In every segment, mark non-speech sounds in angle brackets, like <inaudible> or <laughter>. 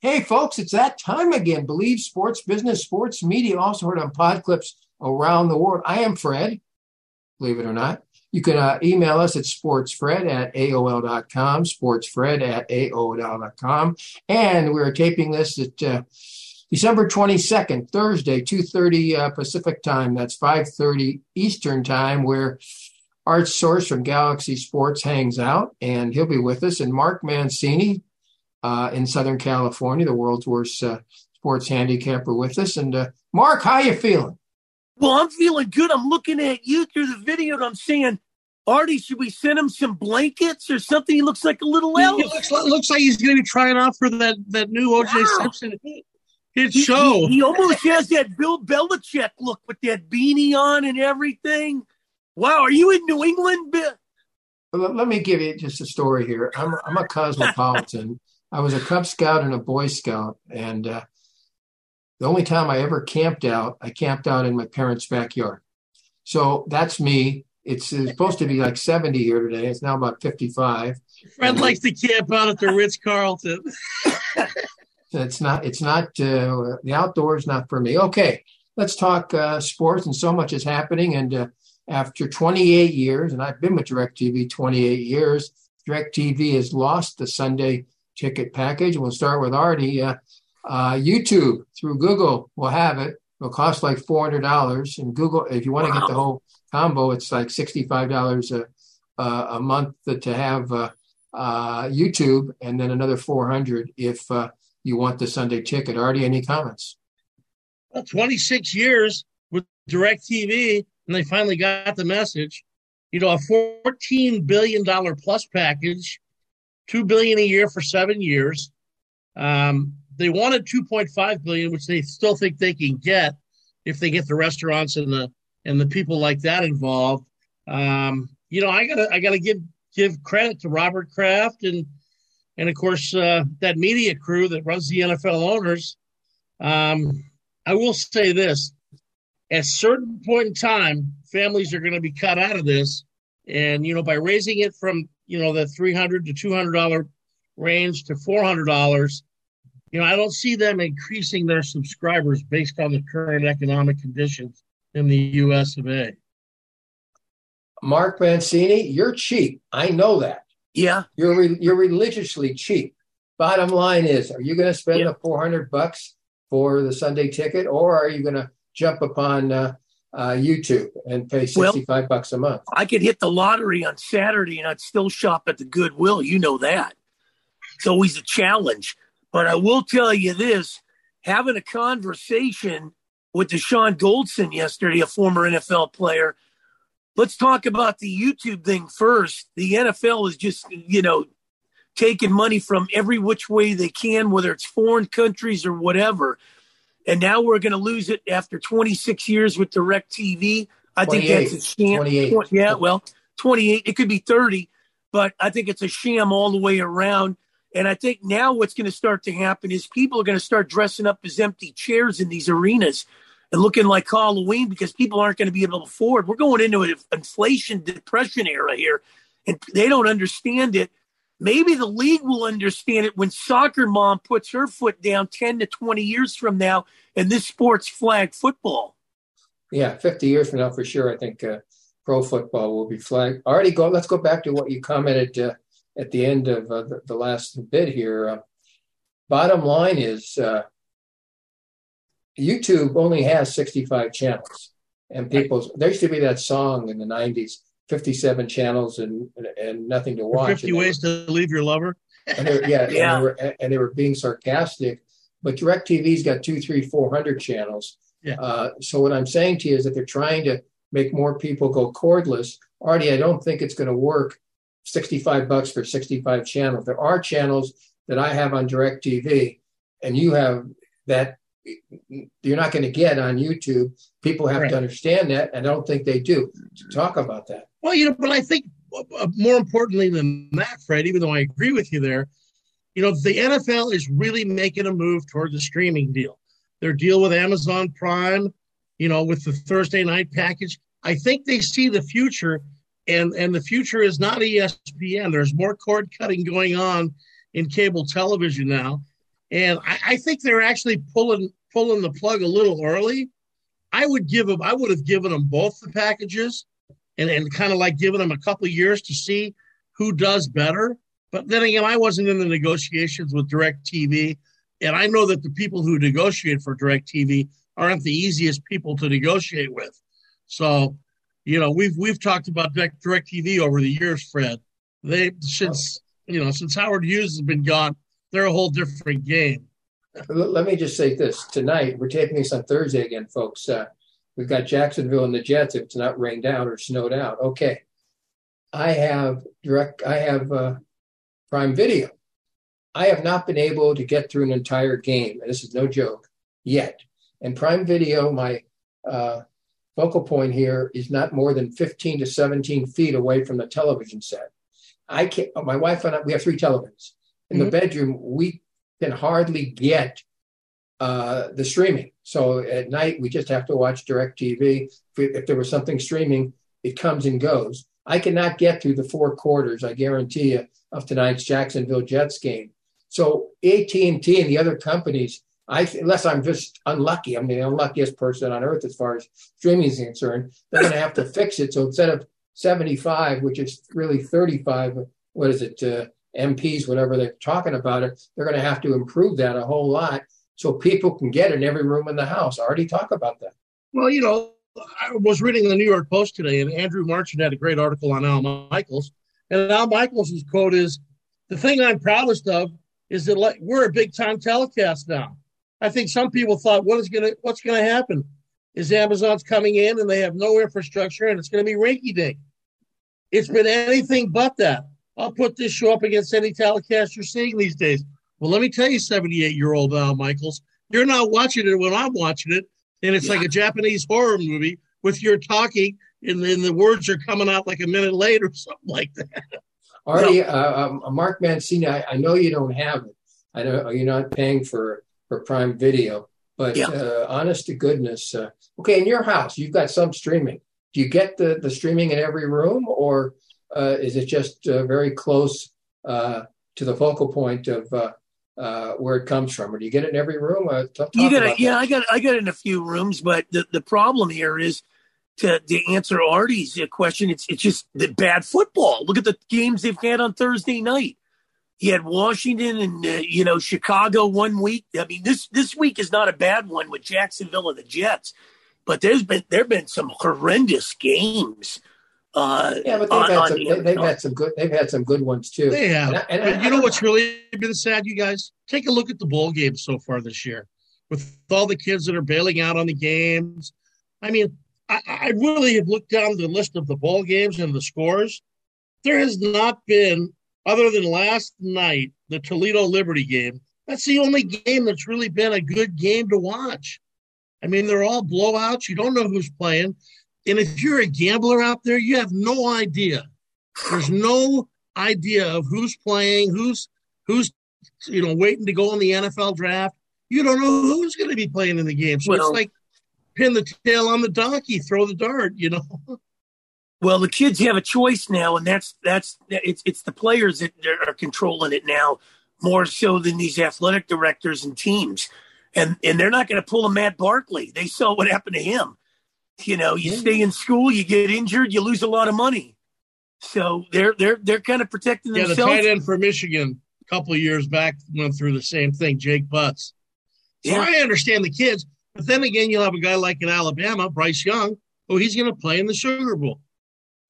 Hey, folks, it's that time again. Believe sports, business, sports, media, also heard on pod clips around the world. I am Fred, believe it or not. You can uh, email us at sportsfred at AOL.com, sportsfred at AOL.com. And we're taping this at uh, December 22nd, Thursday, 2.30 uh, Pacific time. That's 5.30 Eastern time, where Art Source from Galaxy Sports hangs out, and he'll be with us. And Mark Mancini, uh, in Southern California, the world's worst uh, sports handicapper with us. And uh, Mark, how you feeling? Well, I'm feeling good. I'm looking at you through the video and I'm saying, Artie, should we send him some blankets or something? He looks like a little elf. It looks like, looks like he's going to be trying out for that, that new OJ wow. Simpson hit he, show. He, he almost has that Bill Belichick look with that beanie on and everything. Wow, are you in New England? Let me give you just a story here. I'm, I'm a <laughs> cosmopolitan. I was a Cub Scout and a Boy Scout, and uh, the only time I ever camped out, I camped out in my parents' backyard. So that's me. It's, it's supposed to be like 70 here today. It's now about 55. Fred likes to camp out at the Ritz Carlton. <laughs> it's not. It's not. Uh, the outdoors not for me. Okay, let's talk uh, sports. And so much is happening. And uh, after 28 years, and I've been with Directv 28 years, Directv has lost the Sunday ticket package. We'll start with Artie. Uh, uh, YouTube through Google will have it. It'll cost like four hundred dollars. And Google, if you want to wow. get the whole combo, it's like sixty-five dollars a a month to have uh, uh, YouTube, and then another four hundred if uh, you want the Sunday ticket. Artie, any comments? Well, twenty-six years with Directv, and they finally got the message. You know, a fourteen billion dollar plus package two billion a year for seven years. Um, they wanted 2.5 billion, which they still think they can get if they get the restaurants and the and the people like that involved. Um, you know, I gotta I gotta give give credit to Robert Kraft and and of course uh, that media crew that runs the NFL owners. Um, I will say this: at certain point in time, families are going to be cut out of this, and you know by raising it from you know, the 300 to $200 range to $400, you know, I don't see them increasing their subscribers based on the current economic conditions in the US of A. Mark Mancini, you're cheap. I know that. Yeah. You're re- you're religiously cheap. Bottom line is, are you going to spend yeah. the 400 bucks for the Sunday ticket or are you going to jump upon uh, uh, YouTube and pay 65 well, bucks a month. I could hit the lottery on Saturday and I'd still shop at the Goodwill. You know that. It's always a challenge. But I will tell you this having a conversation with Dashon Goldson yesterday, a former NFL player. Let's talk about the YouTube thing first. The NFL is just, you know, taking money from every which way they can, whether it's foreign countries or whatever and now we're going to lose it after 26 years with DirecTV. I think that's a sham. 28. Yeah, well, 28. It could be 30, but I think it's a sham all the way around. And I think now what's going to start to happen is people are going to start dressing up as empty chairs in these arenas and looking like Halloween because people aren't going to be able to afford. We're going into an inflation depression era here, and they don't understand it. Maybe the league will understand it when soccer mom puts her foot down 10 to 20 years from now and this sport's flag football. Yeah, 50 years from now, for sure, I think uh, pro football will be flagged. Already go, let's go back to what you commented uh, at the end of uh, the, the, last bit here. Uh, bottom line is uh, YouTube only has 65 channels. And people, there used to be that song in the 90s 57 channels and and nothing to watch. 50 ways to leave your lover. And yeah, yeah. And they, were, and they were being sarcastic. But DirecTV's got two, three, four hundred channels. Yeah. Uh, so what I'm saying to you is that they're trying to make more people go cordless. Artie, I don't think it's going to work. 65 bucks for 65 channels. There are channels that I have on DirecTV, and you have that you're not going to get on YouTube. People have right. to understand that, and I don't think they do. Talk about that. Well, you know, but I think uh, more importantly than that, Fred, even though I agree with you there, you know, the NFL is really making a move toward the streaming deal. Their deal with Amazon Prime, you know, with the Thursday night package. I think they see the future, and and the future is not ESPN. There's more cord cutting going on in cable television now and I, I think they're actually pulling pulling the plug a little early. I would give them. I would have given them both the packages, and and kind of like giving them a couple years to see who does better. But then again, I wasn't in the negotiations with DirecTV, and I know that the people who negotiate for DirecTV aren't the easiest people to negotiate with. So, you know, we've we've talked about Direct DirecTV over the years, Fred. They since you know since Howard Hughes has been gone, they're a whole different game. Let me just say this: tonight we're taping this on Thursday again, folks. Uh, we've got Jacksonville and the Jets. If it's not rained out or snowed out, okay. I have direct. I have uh, Prime Video. I have not been able to get through an entire game, and this is no joke yet. And Prime Video, my uh, focal point here is not more than 15 to 17 feet away from the television set. I can't. My wife and I, we have three televisions in mm-hmm. the bedroom. We can hardly get uh, the streaming. So at night we just have to watch DirecTV. If, if there was something streaming, it comes and goes. I cannot get through the four quarters. I guarantee you of tonight's Jacksonville Jets game. So AT&T and the other companies, I unless I'm just unlucky, I'm the unluckiest person on earth as far as streaming is concerned, they're going to have to <laughs> fix it. So instead of 75, which is really 35, what is it, uh, MPs, whatever they're talking about it, they're going to have to improve that a whole lot so people can get in every room in the house. I already talk about that. Well, you know, I was reading the New York Post today, and Andrew Marchand had a great article on Al Michaels. And Al Michaels' quote is The thing I'm proudest of is that like, we're a big time telecast now. I think some people thought, what is gonna what's gonna happen? Is Amazon's coming in and they have no infrastructure and it's gonna be rinky dink. It's been anything but that. I'll put this show up against any telecast you're seeing these days. Well, let me tell you, 78 year old Al Michaels, you're not watching it when I'm watching it. And it's yeah. like a Japanese horror movie with your talking and then the words are coming out like a minute later or something like that. <laughs> Artie, uh, um, Mark Mancini, I, I, know you don't have it. I know you're not paying for, for Prime Video, but yeah. uh, honest to goodness, uh, okay, in your house, you've got some streaming. Do you get the, the streaming in every room or uh, is it just uh, very close uh, to the focal point of uh, where it comes from, or do you get it in every room? Uh, talk, you got it, yeah, that. I got I got it in a few rooms, but the, the problem here is to to answer Artie's question. It's it's just the bad football. Look at the games they've had on Thursday night. He had Washington and uh, you know Chicago one week. I mean this this week is not a bad one with Jacksonville and the Jets, but there's been there've been some horrendous games. Uh, yeah, but they've, on, had, some, they, they've had some good. They've had some good ones too. They have. And, and, you know what's really been sad, you guys? Take a look at the bowl games so far this year, with all the kids that are bailing out on the games. I mean, I, I really have looked down the list of the bowl games and the scores. There has not been, other than last night, the Toledo Liberty game. That's the only game that's really been a good game to watch. I mean, they're all blowouts. You don't know who's playing. And if you're a gambler out there, you have no idea. There's no idea of who's playing, who's who's you know waiting to go in the NFL draft. You don't know who's going to be playing in the game. So well, it's like pin the tail on the donkey, throw the dart. You know. <laughs> Well, the kids have a choice now, and that's that's it's it's the players that are controlling it now more so than these athletic directors and teams. And and they're not going to pull a Matt Barkley. They saw what happened to him. You know, you yeah. stay in school, you get injured, you lose a lot of money. So they're they're they're kind of protecting yeah, themselves. Yeah, the tight end for Michigan a couple of years back went through the same thing, Jake Butts. So yeah. I understand the kids, but then again, you'll have a guy like in Alabama, Bryce Young, who he's going to play in the Sugar Bowl,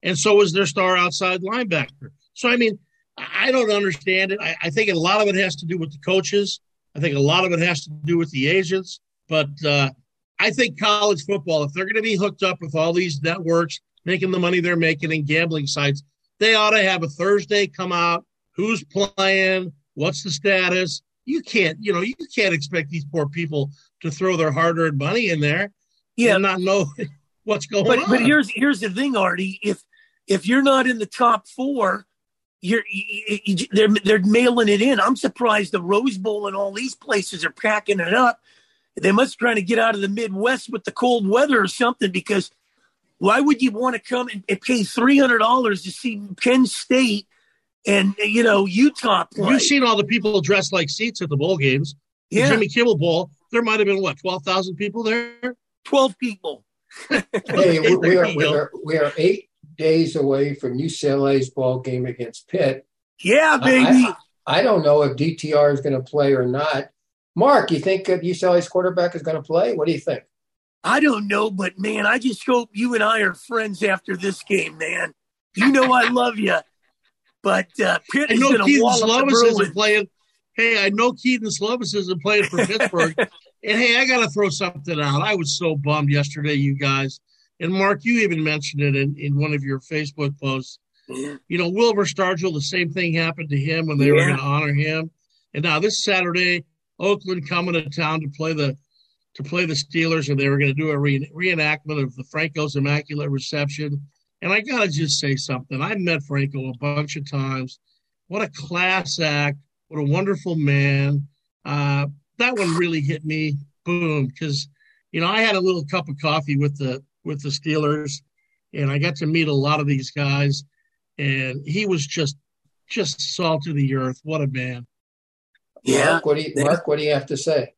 and so is their star outside linebacker. So I mean, I don't understand it. I, I think a lot of it has to do with the coaches. I think a lot of it has to do with the agents. But uh, I think college football, if they're going to be hooked up with all these networks, making the money they're making in gambling sites, they ought to have a Thursday come out. Who's playing? What's the status? You can't, you know, you can't expect these poor people to throw their hard-earned money in there yeah. and not know <laughs> what's going but, on. But here's here's the thing, Artie. If if you're not in the top four, you're you, you, they're they're mailing it in. I'm surprised the Rose Bowl and all these places are packing it up they must be trying to get out of the Midwest with the cold weather or something because why would you want to come and, and pay $300 to see Penn State and, you know, Utah play? You've seen all the people dressed like seats at the bowl games. the Yeah, Jimmy Kimmel Bowl, there might have been what twelve thousand people there. twelve people. <laughs> Hey, we, we, are, we, are, we are eight days away from UCLA's ball game against Pitt. Yeah, I- baby. I don't know if DTR is going to play or not. Mark, you think that UCLA's quarterback is going to play? What do you think? I don't know, but man, I just hope you and I are friends after this game, man. You know I <laughs> love you, but uh, Pitt I is know going to Kedon wall up the Slovis isn't playing. Hey, I know Kedon Slovis isn't playing for Pittsburgh. <laughs> and hey, I got to throw something out. I was so bummed yesterday, you guys. And Mark, you even mentioned it in, in one of your Facebook posts. Yeah. You know, Wilbur Stargell, the same thing happened to him when they were going to honor him. And now this Saturday, Oakland coming to town to play the to play the Steelers, and they were going to do a re- reenactment of the Franco's Immaculate Reception. And I got to just say something. I met Franco a bunch of times. What a class act! What a wonderful man. Uh, that one really hit me. Boom, because you know I had a little cup of coffee with the with the Steelers, and I got to meet a lot of these guys, and he was just just salt of the earth. What a man! Yeah. Mark, what do you, Mark, what do you have to say?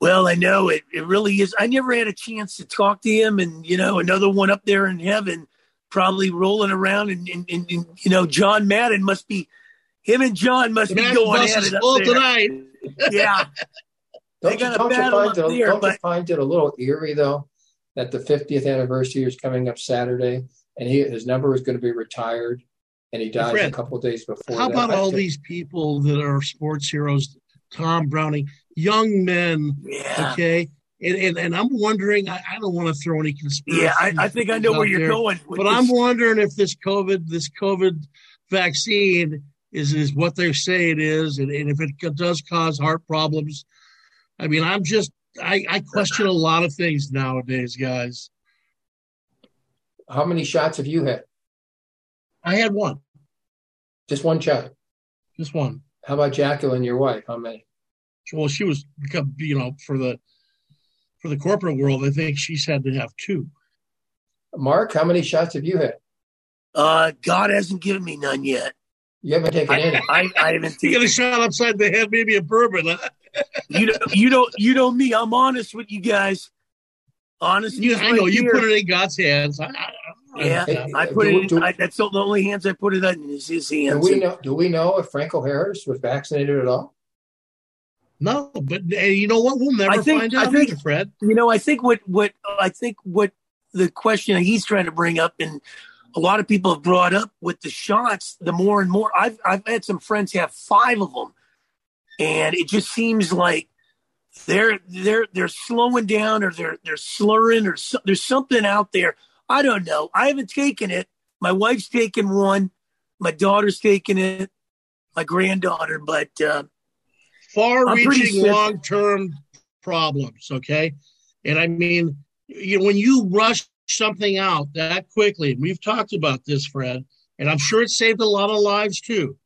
Well, I know it, it really is. I never had a chance to talk to him, and you know, another one up there in heaven, probably rolling around, and, and, and, and you know, John Madden must be him and John must The be going at it up there. tonight. <laughs> Yeah, Don't you, don't you find it, there, don't you find it a little eerie though that the 50th anniversary is coming up Saturday and he his number is going to be retired and he dies Fred, a couple days before. How that. about I all think- these people that are sports heroes? Tom Browning, young men, yeah, okay? And, and, and I'm wondering, I, I don't want to throw any conspiracy. yeah. I, I think I know where you're there, going. with But I'm wondering if this COVID, this COVID vaccine is, is what they say it is. And, and if it does cause heart problems. I mean, I'm just, I, I question a lot of things nowadays, guys. How many shots have you had? I had one, Just one shot. just one. How about Jacqueline, your wife? How many? Well, she was, you know, for the, for the corporate world, I think she's had to have two. Mark, how many shots have you had? Uh, God hasn't given me none yet. You haven't taken I, any. I, I haven't You get taken. a shot upside the head, maybe a bourbon. huh? You know, you know, you know me. I'm honest with you guys. Honest. You, I know you here. put it in God's hands. I, I, I, Yeah, Hey, I do- put it. In, do- I, that's the only hands I put it in is his Do hands. we know? Do we know if Franco Harris was vaccinated at all? no, but uh, you know what? We'll never I think- find I out think- either, Fred. you know, I think what what I think what the question he's trying to bring up, and a lot of people have brought up with the shots. The more and more, I've I've had some friends have five of them, and it just seems like they're they're they're slowing down or they're they're slurring or so, there's something out there. I don't know. I haven't taken it. My wife's taken one. My daughter's taken it. My granddaughter, but uh, far-reaching long term problems, okay? And I mean, you know, when you rush something out that quickly, and we've talked about this, Fred, and I'm sure it saved a lot of lives too.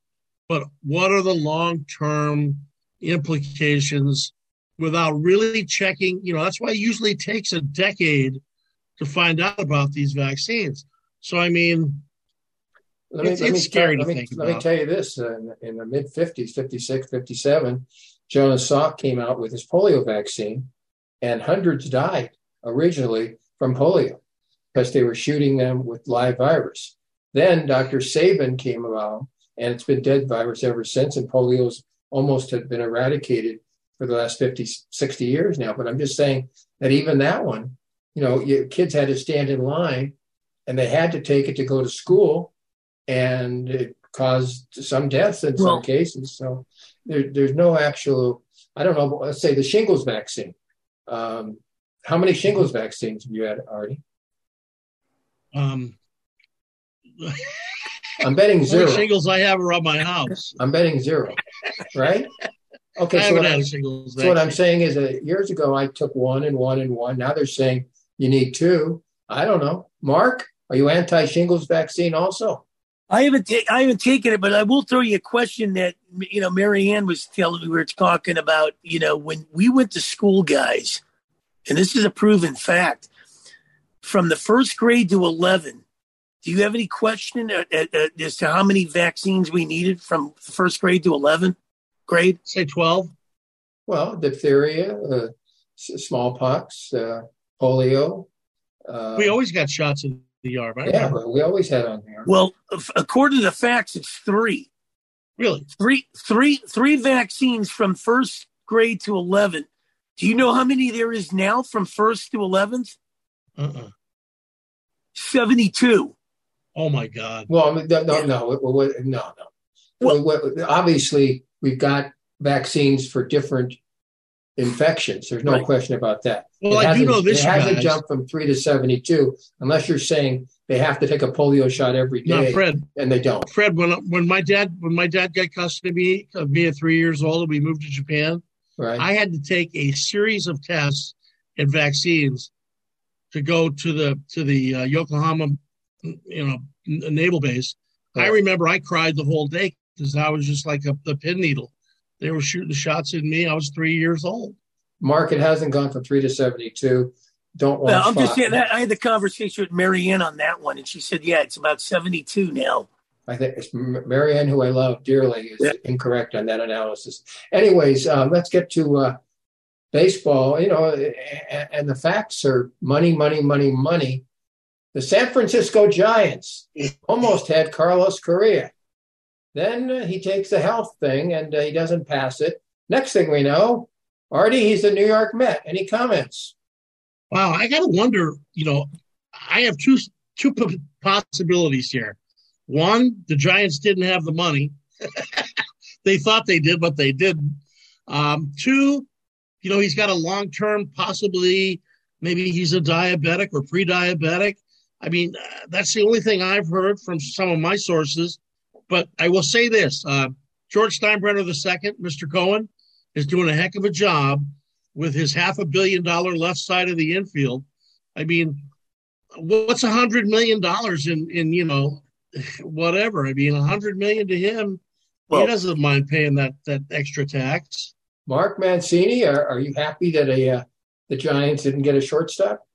But what are the long term implications without really checking? You know, that's why it usually takes a decade to find out about these vaccines. So, I mean, Let me, It's- let me it's scary to let me, think let me tell you this: uh, in, in the mid '50s, '56, '57, Jonas Salk came out with his polio vaccine, and hundreds died originally from polio because they were shooting them with live virus. Then Dr. Sabin came along, and it's been dead virus ever since, and polio's almost had been eradicated for the last 50, 60 years now. But I'm just saying that even that one, you know, you, kids had to stand in line, and they had to take it to go to school and it caused some deaths in Well- some cases. So there, there's no actual, I don't know, let's say the shingles vaccine. Um, how many shingles vaccines have you had, Artie? um, <laughs> I'm betting zero. shingles I have around my house. I'm betting zero, right? <laughs> Okay, so what, I, so what I'm saying is that years ago I took one and one and one. Now they're saying you need two. I don't know. Mark, are you anti shingles vaccine also? I haven't ta- I haven't taken it, but I will throw you a question that you know Marianne was telling me we were talking about. You know, when we went to school, guys, and this is a proven fact. From the first grade to eleven, do you have any question uh, uh, uh, as to how many vaccines we needed from first grade to eleven grade? Say 12. Well, diphtheria, uh, smallpox, uh, polio. Uh, we always got shots in the arm. I yeah, we always had on there. Well, according to the facts, it's three. Really? Three, three, three vaccines from first grade to eleven. Do you know how many there is now from first to 11th? Uh-uh. 72. Oh my God. Well, I mean, no, no, no, no, no. Well, obviously, we've got vaccines for different infections. There's no right. question about that. Well, I do know this. It hasn't jumped from three to 72, unless you're saying they have to take a polio shot every day. No, Fred, and they don't. Fred, when when my dad when my dad got custody of me at three years old and we moved to Japan, right. I had to take a series of tests and vaccines to go to the to the uh, Yokohama, you know, naval base. Right. I remember I cried the whole day because I was just like a, a pin needle. They were shooting the shots at me. I was three years old. Mark, it hasn't gone from three to seventy-two. Don't want. No, I'm just saying that I had the conversation with Marianne on that one, and she said, "Yeah, it's about seventy-two now." I think it's Marianne, who I love dearly, is yeah. incorrect on that analysis. Anyways, um, let's get to uh, baseball. You know, and the facts are money, money, money, money. The San Francisco Giants almost had Carlos Correa. Then uh, he takes the health thing and uh, he doesn't pass it. Next thing we know, Artie, he's the New York Met. Any comments? Wow, I gotta wonder. You know, I have two two possibilities here. One, the Giants didn't have the money. <laughs> they thought they did, but they didn't. Um, two, you know, he's got a long term, possibly, maybe he's a diabetic or pre diabetic. I mean, uh, that's the only thing I've heard from some of my sources. But I will say this uh, George Steinbrenner II, Mr. Cohen, is doing a heck of a job with his half a billion dollar left side of the infield. I mean, what's a hundred million dollars in in you know whatever? I mean, a hundred million to him, well, he doesn't mind paying that that extra tax. Mark Mancini, are, are you happy that a uh, the Giants didn't get a shortstop?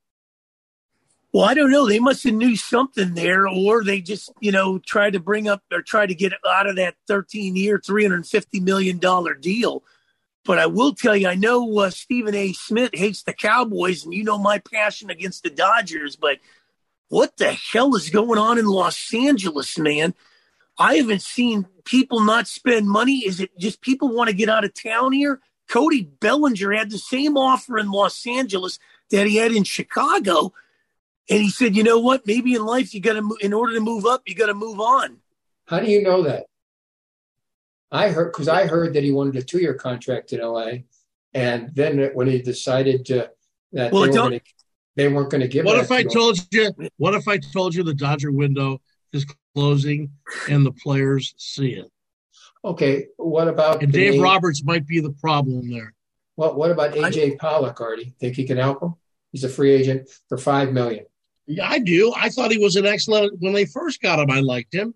Well, I don't know. They must have knew something there, or they just, you know, tried to bring up or try to get out of that 13 year, $350 million deal. But I will tell you, I know uh, Stephen A. Smith hates the Cowboys, and you know my passion against the Dodgers. But what the hell is going on in Los Angeles, man? I haven't seen people not spend money. Is it just people want to get out of town here? Cody Bellinger had the same offer in Los Angeles that he had in Chicago. And he said, you know what? Maybe in life, you got to, in order to move up, you got to move on. How do you know that? I heard because I heard that he wanted a two-year contract in LA, and then when he decided to, that well, they, were gonna, they weren't going to give. What if I told you? What if I told you the Dodger window is closing and the players see it? Okay, what about and Dave name? Roberts might be the problem there. Well, what about AJ Pollock, Artie? Think he can help him? He's a free agent for five million. Yeah, I do. I thought he was an excellent when they first got him. I liked him.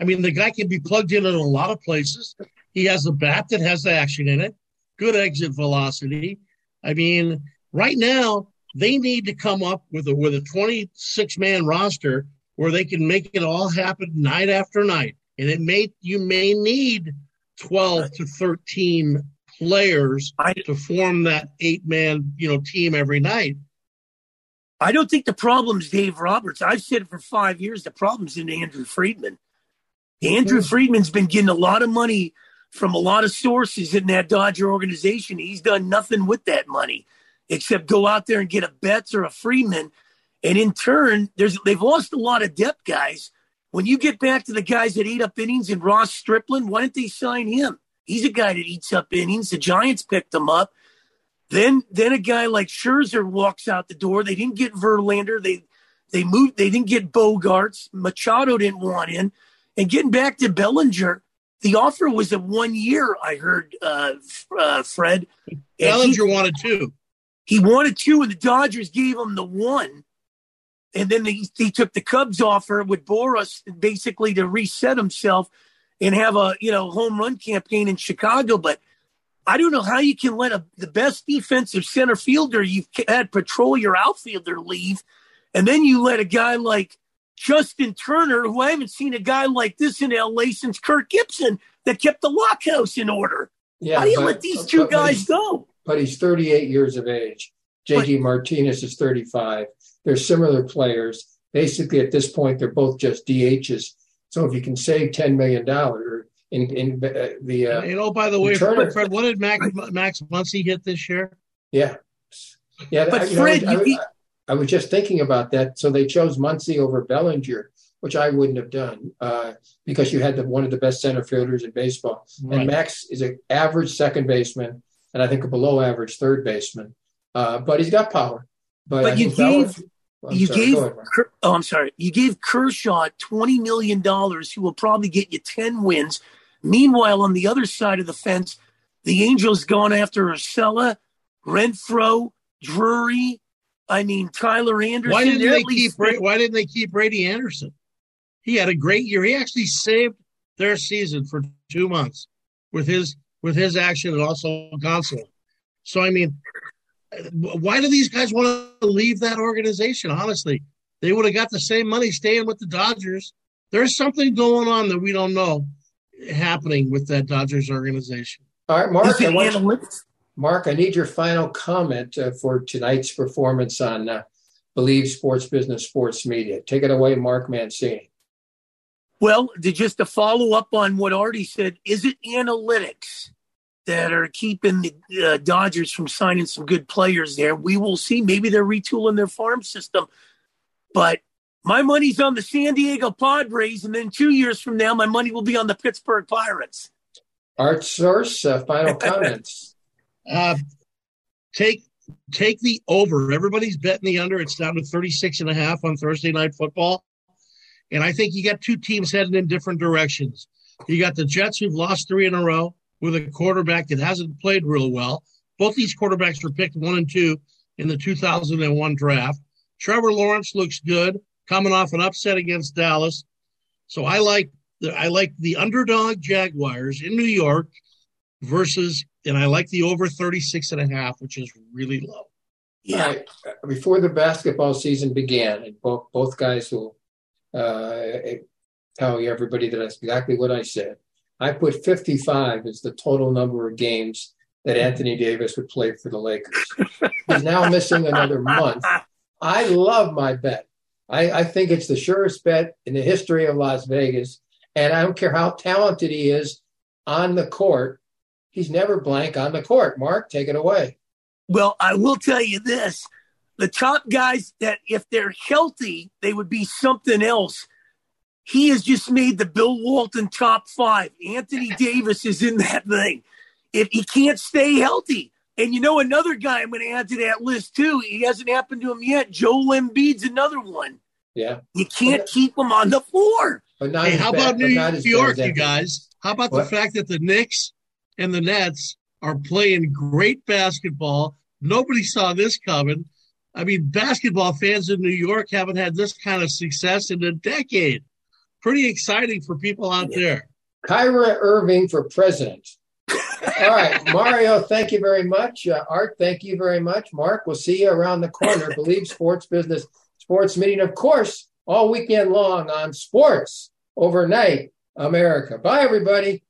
I mean, the guy can be plugged in in a lot of places. He has a bat that has the action in it, good exit velocity. I mean, right now they need to come up with a with a 26 man roster where they can make it all happen night after night. And it may you may need 12 to 13 players to form that eight man, you know, team every night. I don't think the problem's Dave Roberts. I've said it for five years. The problem's in Andrew Friedman. Andrew hmm. Friedman's been getting a lot of money from a lot of sources in that Dodger organization. He's done nothing with that money except go out there and get a Betts or a Freeman. And in turn, there's they've lost a lot of depth guys. When you get back to the guys that eat up innings and Ross Stripling, why didn't they sign him? He's a guy that eats up innings. The Giants picked him up. Then then a guy like Scherzer walks out the door. They didn't get Verlander. They they moved. They didn't get Bogaerts. Machado didn't want in. And getting back to Bellinger, the offer was a one year. I heard uh, uh, Fred. Bellinger he, wanted two. He wanted two, and the Dodgers gave him the one. And then they, he took the Cubs offer with Boras basically to reset himself and have a you know home run campaign in Chicago. But I don't know how you can let a, the best defensive center fielder you've had patrol your outfielder leave, and then you let a guy like Justin Turner, who I haven't seen a guy like this in LA since Kirk Gibson, that kept the lockhouse in order. Yeah, How do you but, let these two but, guys but go? But he's 38 years of age. JD Martinez is 35. They're similar players. Basically, at this point, they're both just DHs. So if you can save $10 million in, in uh, the. Uh, you know, by the way, Fred, Fred, what did Max, Max Muncy hit this year? Yeah. Yeah. But I, Fred, know, I, I, I, was just thinking about that. So they chose Muncy over Bellinger which I wouldn't have done uh, because you had the, one of the best center fielders in baseball. Right. And Max is an average second baseman, and I think a below average third baseman. Uh, but he's got power. But, but you gave you sorry, gave oh I'm sorry you gave Kershaw twenty million dollars who will probably get you ten wins. Meanwhile, on the other side of the fence, the Angels gone after Urshela, Renfro, Drury. I mean Tyler Anderson. Why didn't they keep? Why didn't they keep Brady Anderson? He had a great year. He actually saved their season for two months with his with his action and also Gonsolin. So I mean, why do these guys want to leave that organization? Honestly, they would have got the same money staying with the Dodgers. There's something going on that we don't know happening with that Dodgers organization. All right, Mark. I want Mark, I need your final comment uh, for tonight's performance on uh, Believe Sports Business Sports Media. Take it away, Mark Mancini. Well, to just to follow up on what Artie said, is it analytics that are keeping the uh, Dodgers from signing some good players there? We will see. Maybe they're retooling their farm system, but my money's on the San Diego Padres, and then two years from now, my money will be on the Pittsburgh Pirates. Art Source, uh, final <laughs> comments. Uh, take take the over. Everybody's betting the under. It's down to 36 and a half on Thursday night football. And I think you got two teams heading in different directions. You got the Jets who've lost three in a row with a quarterback that hasn't played real well. Both these quarterbacks were picked one and two in the 2001 draft. Trevor Lawrence looks good, coming off an upset against Dallas. So I like the, I like the underdog Jaguars in New York versus, and I like the over 36 and a half, which is really low. Yeah. Right. Before the basketball season began, and both both guys will uh, tell everybody that that's exactly what I said. I put 55 as the total number of games that Anthony Davis would play for the Lakers. He's now missing another month. I love my bet. I, I, think it's the surest bet in the history of Las Vegas. And I don't care how talented he is on the court, he's never blank on the court. Mark, take it away. Well, I will tell you this the top guys that if they're healthy, they would be something else. He has just made the Bill Walton top five. Anthony Davis is in that thing. If he can't stay healthy, and you know another guy I'm going to add to that list too. He hasn't happened to him yet. Joel Embiid's another one. Yeah, you can't keep him on the floor. But not hey, how bad, about New York, you guys? How about what? the fact that the Knicks and the Nets are playing great basketball? Nobody saw this coming. I mean, basketball fans in New York haven't had this kind of success in a decade. Pretty exciting for people out there. Kyrie Irving for president. All right, Mario, thank you very much. Uh, Art, thank you very much. Mark, we'll see you around the corner. Believe Sports Business Sports Meeting, of course, all weekend long on Sports Overnight America. Bye, everybody.